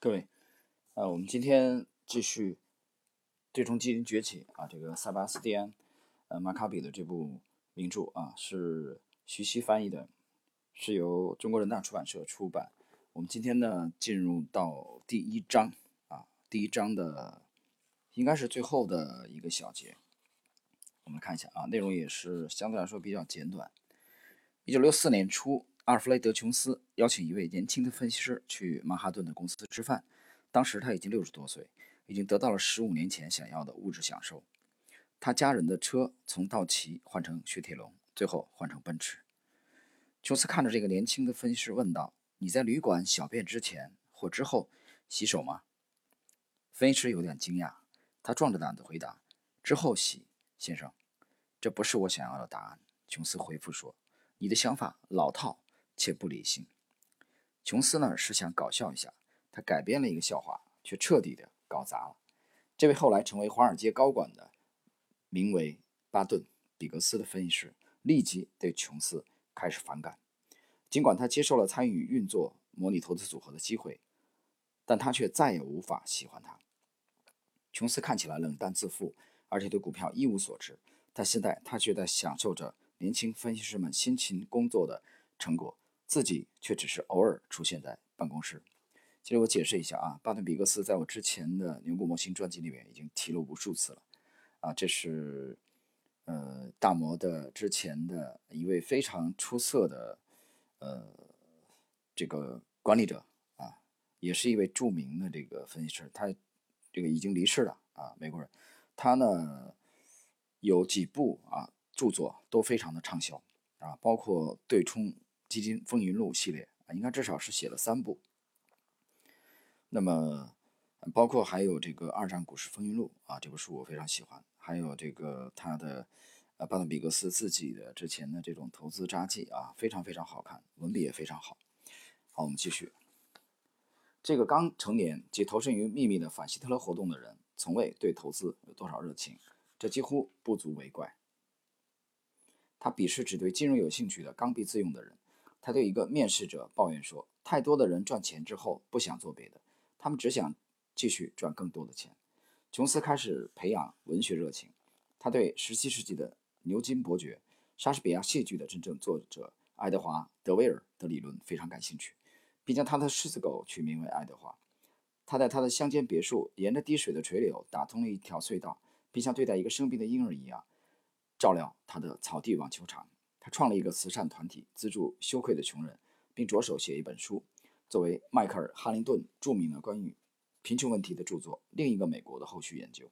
各位，呃，我们今天继续《对冲基金崛起》啊，这个塞巴斯蒂安·呃马卡比的这部名著啊，是徐熙翻译的，是由中国人大出版社出版。我们今天呢，进入到第一章啊，第一章的应该是最后的一个小节。我们看一下啊，内容也是相对来说比较简短。一九六四年初。阿尔弗雷德·琼斯邀请一位年轻的分析师去曼哈顿的公司吃饭。当时他已经六十多岁，已经得到了十五年前想要的物质享受。他家人的车从道奇换成雪铁龙，最后换成奔驰。琼斯看着这个年轻的分析师问道：“你在旅馆小便之前或之后洗手吗？”分析师有点惊讶，他壮着胆子回答：“之后洗，先生。”这不是我想要的答案。琼斯回复说：“你的想法老套。”且不理性。琼斯呢是想搞笑一下，他改编了一个笑话，却彻底的搞砸了。这位后来成为华尔街高管的，名为巴顿·比格斯的分析师，立即对琼斯开始反感。尽管他接受了参与运作模拟投资组合的机会，但他却再也无法喜欢他。琼斯看起来冷淡自负，而且对股票一无所知。但现在他却在享受着年轻分析师们辛勤工作的成果。自己却只是偶尔出现在办公室。其实我解释一下啊，巴顿·比格斯在我之前的牛股模型专辑里面已经提了无数次了。啊，这是呃大摩的之前的一位非常出色的呃这个管理者啊，也是一位著名的这个分析师。他这个已经离世了啊，美国人。他呢有几部啊著作都非常的畅销啊，包括对冲。基金风云录系列啊，应该至少是写了三部。那么，包括还有这个二战股市风云录啊，这本书我非常喜欢。还有这个他的呃巴顿比格斯自己的之前的这种投资札记啊，非常非常好看，文笔也非常好。好，我们继续。这个刚成年即投身于秘密的反希特勒活动的人，从未对投资有多少热情，这几乎不足为怪。他鄙视只对金融有兴趣的刚愎自用的人。他对一个面试者抱怨说：“太多的人赚钱之后不想做别的，他们只想继续赚更多的钱。”琼斯开始培养文学热情，他对17世纪的牛津伯爵、莎士比亚戏剧的真正作者爱德华·德威尔的理论非常感兴趣，并将他的狮子狗取名为爱德华。他在他的乡间别墅沿着滴水的垂柳打通了一条隧道，并像对待一个生病的婴儿一样照料他的草地网球场。创立一个慈善团体，资助羞愧的穷人，并着手写一本书，作为迈克尔·哈林顿著名的关于贫穷问题的著作。另一个美国的后续研究。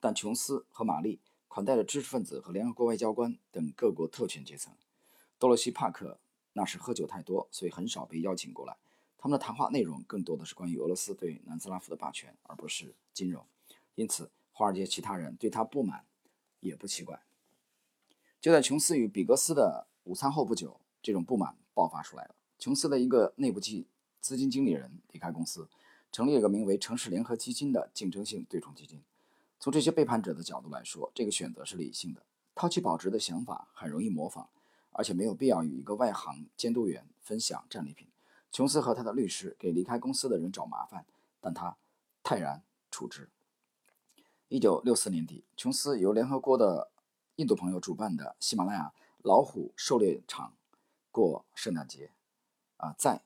但琼斯和玛丽款待了知识分子和联合国外交官等各国特权阶层。多罗西·帕克那时喝酒太多，所以很少被邀请过来。他们的谈话内容更多的是关于俄罗斯对南斯拉夫的霸权，而不是金融。因此，华尔街其他人对他不满也不奇怪。就在琼斯与比格斯的午餐后不久，这种不满爆发出来了。琼斯的一个内部基资金经理人离开公司，成立了一个名为“城市联合基金”的竞争性对冲基金。从这些背叛者的角度来说，这个选择是理性的。抛弃保值的想法很容易模仿，而且没有必要与一个外行监督员分享战利品。琼斯和他的律师给离开公司的人找麻烦，但他泰然处之。一九六四年底，琼斯由联合国的印度朋友主办的喜马拉雅老虎狩猎场过圣诞节，啊，在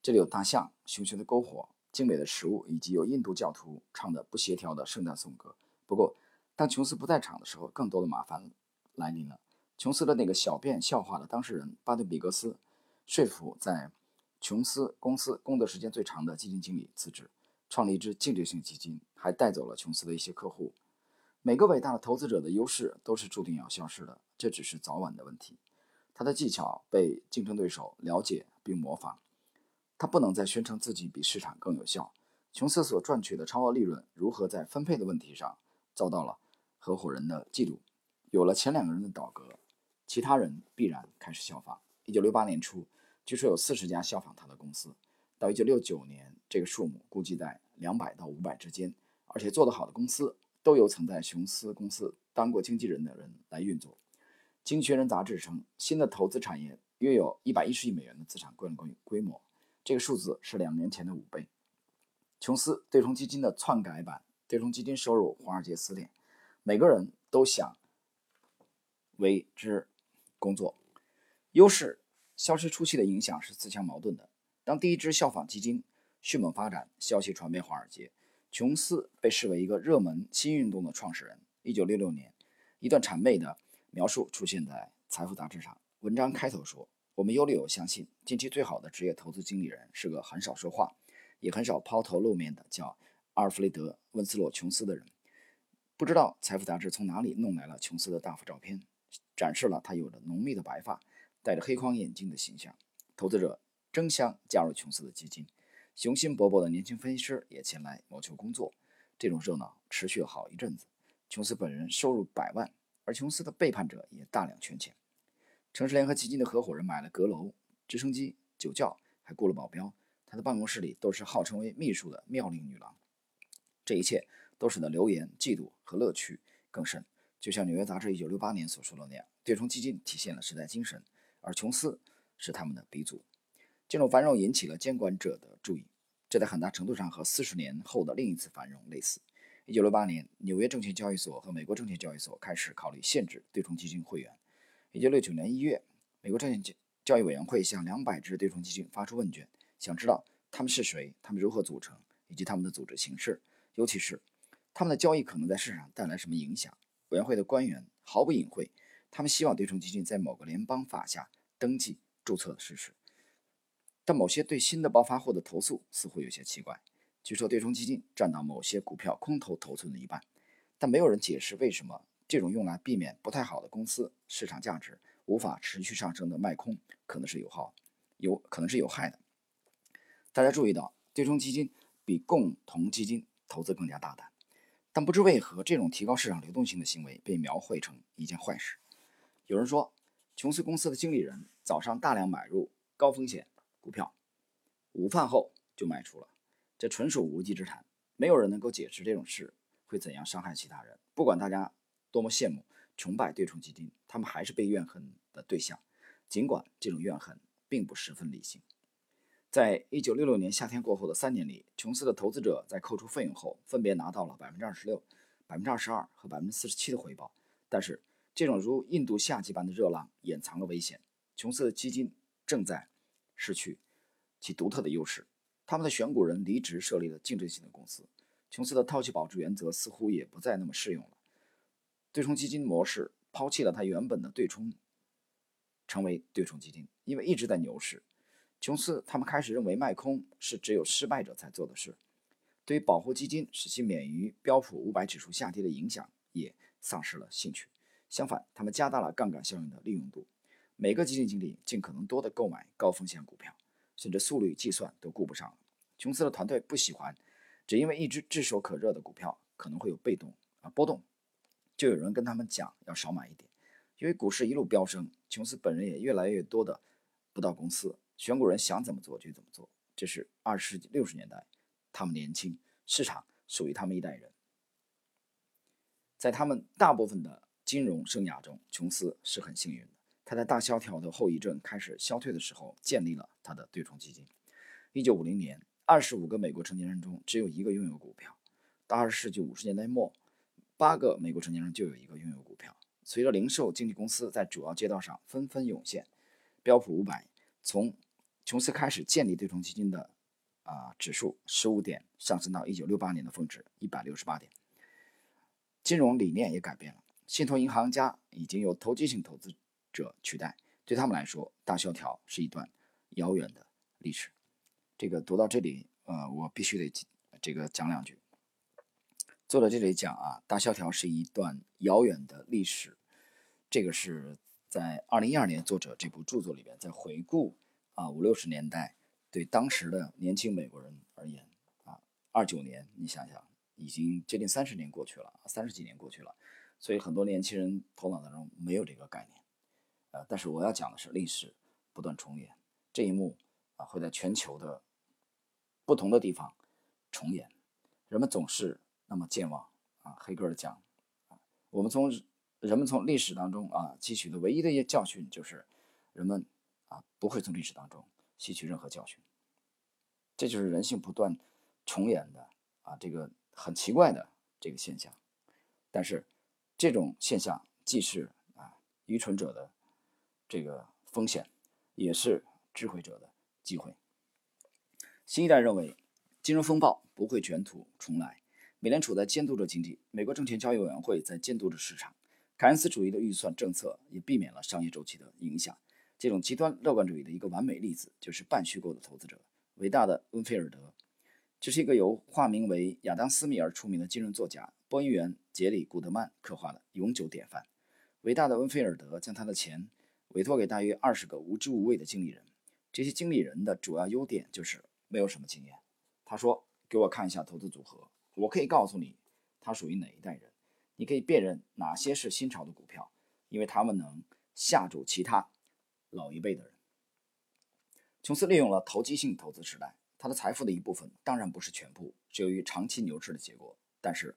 这里有大象、熊熊的篝火、精美的食物，以及有印度教徒唱的不协调的圣诞颂歌。不过，当琼斯不在场的时候，更多的麻烦来临了。琼斯的那个小便笑话的当事人巴顿·比格斯，说服在琼斯公司工作时间最长的基金经理辞职，创立一支净值性基金，还带走了琼斯的一些客户。每个伟大的投资者的优势都是注定要消失的，这只是早晚的问题。他的技巧被竞争对手了解并模仿，他不能再宣称自己比市场更有效。琼斯所赚取的超额利润如何在分配的问题上遭到了合伙人的嫉妒。有了前两个人的倒戈，其他人必然开始效仿。一九六八年初，据说有四十家效仿他的公司，到一九六九年，这个数目估计在两百到五百之间，而且做得好的公司。都由曾在琼斯公司当过经纪人的人来运作。《经济学人》杂志称，新的投资产业约有一百一十亿美元的资产规规规模，这个数字是两年前的五倍。琼斯对冲基金的篡改版对冲基金收入华尔街撕裂，每个人都想为之工作。优势消失初期的影响是自相矛盾的。当第一支效仿基金迅猛发展，消息传遍华尔街，琼斯被视为一个热门新运动的创始人。一九六六年，一段谄媚的描述出现在《财富》杂志上。文章开头说：“我们有理由相信，近期最好的职业投资经理人是个很少说话，也很少抛头露面的叫阿尔弗雷德·温斯洛·琼斯的人。”不知道《财富》杂志从哪里弄来了琼斯的大幅照片，展示了他有着浓密的白发、戴着黑框眼镜的形象。投资者争相加入琼斯的基金，雄心勃勃的年轻分析师也前来谋求工作。这种热闹持续了好一阵子。琼斯本人收入百万，而琼斯的背叛者也大量圈钱。城市联合基金的合伙人买了阁楼、直升机、酒窖，还雇了保镖。他的办公室里都是号称为秘书的妙龄女郎。这一切都使得流言、嫉妒和乐趣更甚。就像《纽约杂志》1968年所说的那样，对冲基金体现了时代精神，而琼斯是他们的鼻祖。这种繁荣引起了监管者的注意，这在很大程度上和四十年后的另一次繁荣类似。1968年，纽约证券交易所和美国证券交易所开始考虑限制对冲基金会员。一九六九年一月，美国证券交易委员会向两百只对冲基金发出问卷，想知道他们是谁、他们如何组成以及他们的组织形式，尤其是他们的交易可能在市场上带来什么影响。委员会的官员毫不隐晦，他们希望对冲基金在某个联邦法下登记注册的事实。但某些对新的暴发户的投诉似乎有些奇怪。据说对冲基金占到某些股票空头头寸的一半，但没有人解释为什么。这种用来避免不太好的公司市场价值无法持续上升的卖空，可能是有耗，有可能是有害的。大家注意到，对冲基金比共同基金投资更加大胆，但不知为何，这种提高市场流动性的行为被描绘成一件坏事。有人说，琼斯公司的经理人早上大量买入高风险股票，午饭后就卖出了，这纯属无稽之谈。没有人能够解释这种事会怎样伤害其他人，不管大家。多么羡慕、崇拜对冲基金，他们还是被怨恨的对象，尽管这种怨恨并不十分理性。在一九六六年夏天过后的三年里，琼斯的投资者在扣除费用后，分别拿到了百分之二十六、百分之二十二和百分之四十七的回报。但是，这种如印度夏季般的热浪掩藏了危险。琼斯的基金正在失去其独特的优势，他们的选股人离职，设立了竞争性的公司。琼斯的套期保值原则似乎也不再那么适用了。对冲基金模式抛弃了它原本的对冲，成为对冲基金，因为一直在牛市。琼斯他们开始认为卖空是只有失败者才做的事，对于保护基金使其免于标普五百指数下跌的影响也丧失了兴趣。相反，他们加大了杠杆效应的利用度，每个基金经理尽可能多的购买高风险股票，甚至速率计算都顾不上。琼斯的团队不喜欢，只因为一只炙手可热的股票可能会有被动啊波动。就有人跟他们讲要少买一点，因为股市一路飙升，琼斯本人也越来越多的不到公司，选股人想怎么做就怎么做。这是二十世纪六十年代，他们年轻，市场属于他们一代人。在他们大部分的金融生涯中，琼斯是很幸运的。他在大萧条的后遗症开始消退的时候，建立了他的对冲基金。一九五零年，二十五个美国成年人中只有一个拥有股票。到二十世纪五十年代末。八个美国成年人就有一个拥有股票。随着零售经纪公司在主要街道上纷纷涌现，标普五百从琼斯开始建立对冲基金的啊指数十五点上升到一九六八年的峰值一百六十八点。金融理念也改变了，信托银行家已经由投机性投资者取代。对他们来说，大萧条是一段遥远的历史。这个读到这里，呃，我必须得这个讲两句。作者这里讲啊，大萧条是一段遥远的历史。这个是在二零一二年作者这部著作里边在回顾啊五六十年代对当时的年轻美国人而言啊，二九年你想想已经接近三十年过去了，三十几年过去了，所以很多年轻人头脑当中没有这个概念。呃，但是我要讲的是历史不断重演这一幕啊，会在全球的不同的地方重演。人们总是。那么健忘啊，黑格尔讲，我们从人们从历史当中啊汲取的唯一的一些教训就是，人们啊不会从历史当中吸取任何教训。这就是人性不断重演的啊，这个很奇怪的这个现象。但是这种现象既是啊愚蠢者的这个风险，也是智慧者的机会。新一代认为，金融风暴不会卷土重来。美联储在监督着经济，美国证券交易委员会在监督着市场。凯恩斯主义的预算政策也避免了商业周期的影响。这种极端乐观主义的一个完美例子，就是半虚构的投资者——伟大的温菲尔德。这是一个由化名为亚当·斯密而出名的金融作家播音员杰里·古德曼刻画的永久典范。伟大的温菲尔德将他的钱委托给大约二十个无知无畏的经理人。这些经理人的主要优点就是没有什么经验。他说：“给我看一下投资组合。”我可以告诉你，他属于哪一代人。你可以辨认哪些是新潮的股票，因为他们能吓住其他老一辈的人。琼斯利用了投机性投资时代，他的财富的一部分当然不是全部，是由于长期牛市的结果。但是，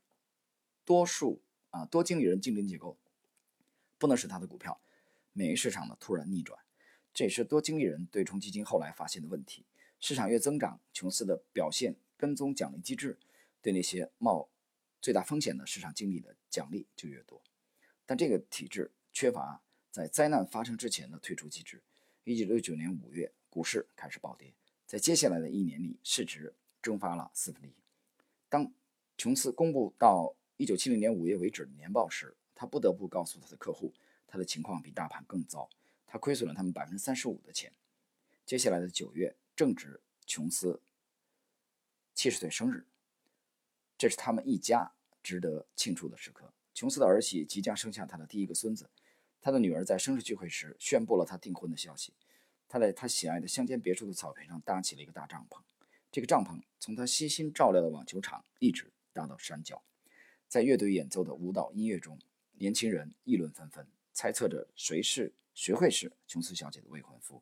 多数啊多经理人竞争结构不能使他的股票免于市场的突然逆转。这也是多经理人对冲基金后来发现的问题。市场越增长，琼斯的表现跟踪奖励机制。对那些冒最大风险的市场经理的奖励就越多，但这个体制缺乏在灾难发生之前的退出机制。一九六九年五月，股市开始暴跌，在接下来的一年里，市值蒸发了四分之一。当琼斯公布到一九七零年五月为止的年报时，他不得不告诉他的客户，他的情况比大盘更糟，他亏损了他们百分之三十五的钱。接下来的九月正值琼斯七十岁生日。这是他们一家值得庆祝的时刻。琼斯的儿媳即将生下他的第一个孙子，他的女儿在生日聚会时宣布了他订婚的消息。他在他喜爱的乡间别墅的草坪上搭起了一个大帐篷，这个帐篷从他悉心照料的网球场一直搭到山脚。在乐队演奏的舞蹈音乐中，年轻人议论纷纷，猜测着谁是谁会是琼斯小姐的未婚夫。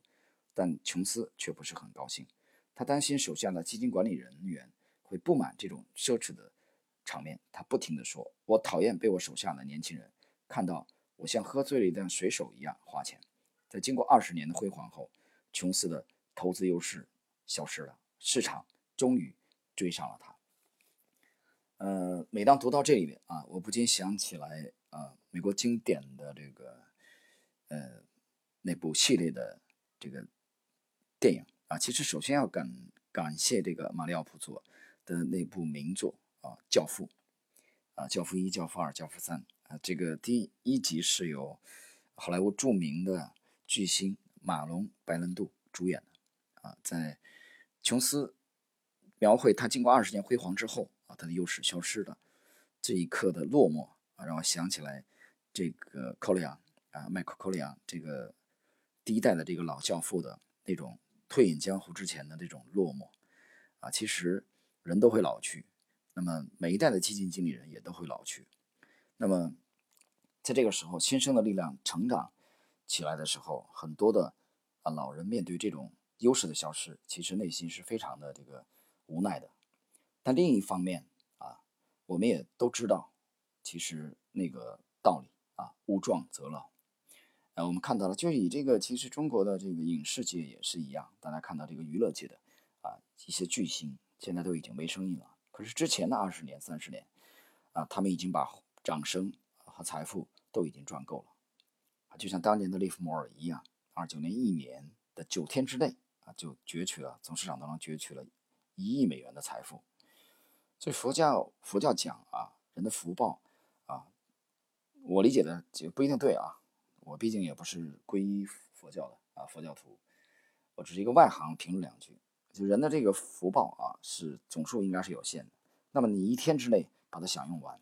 但琼斯却不是很高兴，他担心手下的基金管理人员。会不满这种奢侈的场面，他不停地说：“我讨厌被我手下的年轻人看到我像喝醉了一辆水手一样花钱。”在经过二十年的辉煌后，琼斯的投资优势消失了，市场终于追上了他。呃，每当读到这里面啊，我不禁想起来啊，美国经典的这个呃那部系列的这个电影。啊，其实首先要感感谢这个马里奥普佐。的那部名作啊，《教父》啊，《教父一》《教父二》《教父三》啊，这个第一集是由好莱坞著名的巨星马龙·白兰度主演的。啊，在琼斯描绘他经过二十年辉煌之后啊，他的优势消失了这一刻的落寞啊，让我想起来这个科里昂啊，迈克·科里昂这个第一代的这个老教父的那种退隐江湖之前的这种落寞啊，其实。人都会老去，那么每一代的基金经理人也都会老去。那么，在这个时候，新生的力量成长起来的时候，很多的啊老人面对这种优势的消失，其实内心是非常的这个无奈的。但另一方面啊，我们也都知道，其实那个道理啊，物壮则老。呃，我们看到了，就以这个，其实中国的这个影视界也是一样，大家看到这个娱乐界的啊一些巨星。现在都已经没声音了。可是之前的二十年、三十年，啊，他们已经把掌声和财富都已经赚够了，啊，就像当年的利弗莫尔一样，二九年一年的九天之内，啊，就攫取了从市场当中攫取了一亿美元的财富。所以佛教佛教讲啊，人的福报，我理解的就不一定对啊。我毕竟也不是皈依佛教的啊，佛教徒，我只是一个外行，评论两句。就人的这个福报啊，是总数应该是有限的。那么你一天之内把它享用完，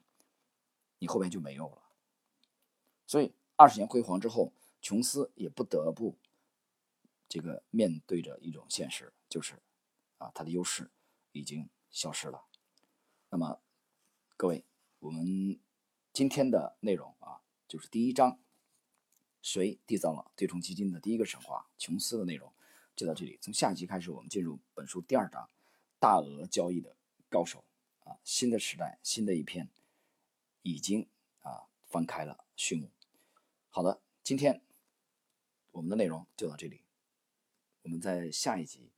你后面就没有了。所以二十年辉煌之后，琼斯也不得不这个面对着一种现实，就是啊，他的优势已经消失了。那么各位，我们今天的内容，就是第一章，谁缔造了对冲基金的第一个神话？琼斯的内容。就到这里，从下集开始，我们进入本书第二章，大额交易的高手啊，新的时代，新的一篇，已经啊翻开了序幕。好的，今天我们的内容就到这里，我们在下一集。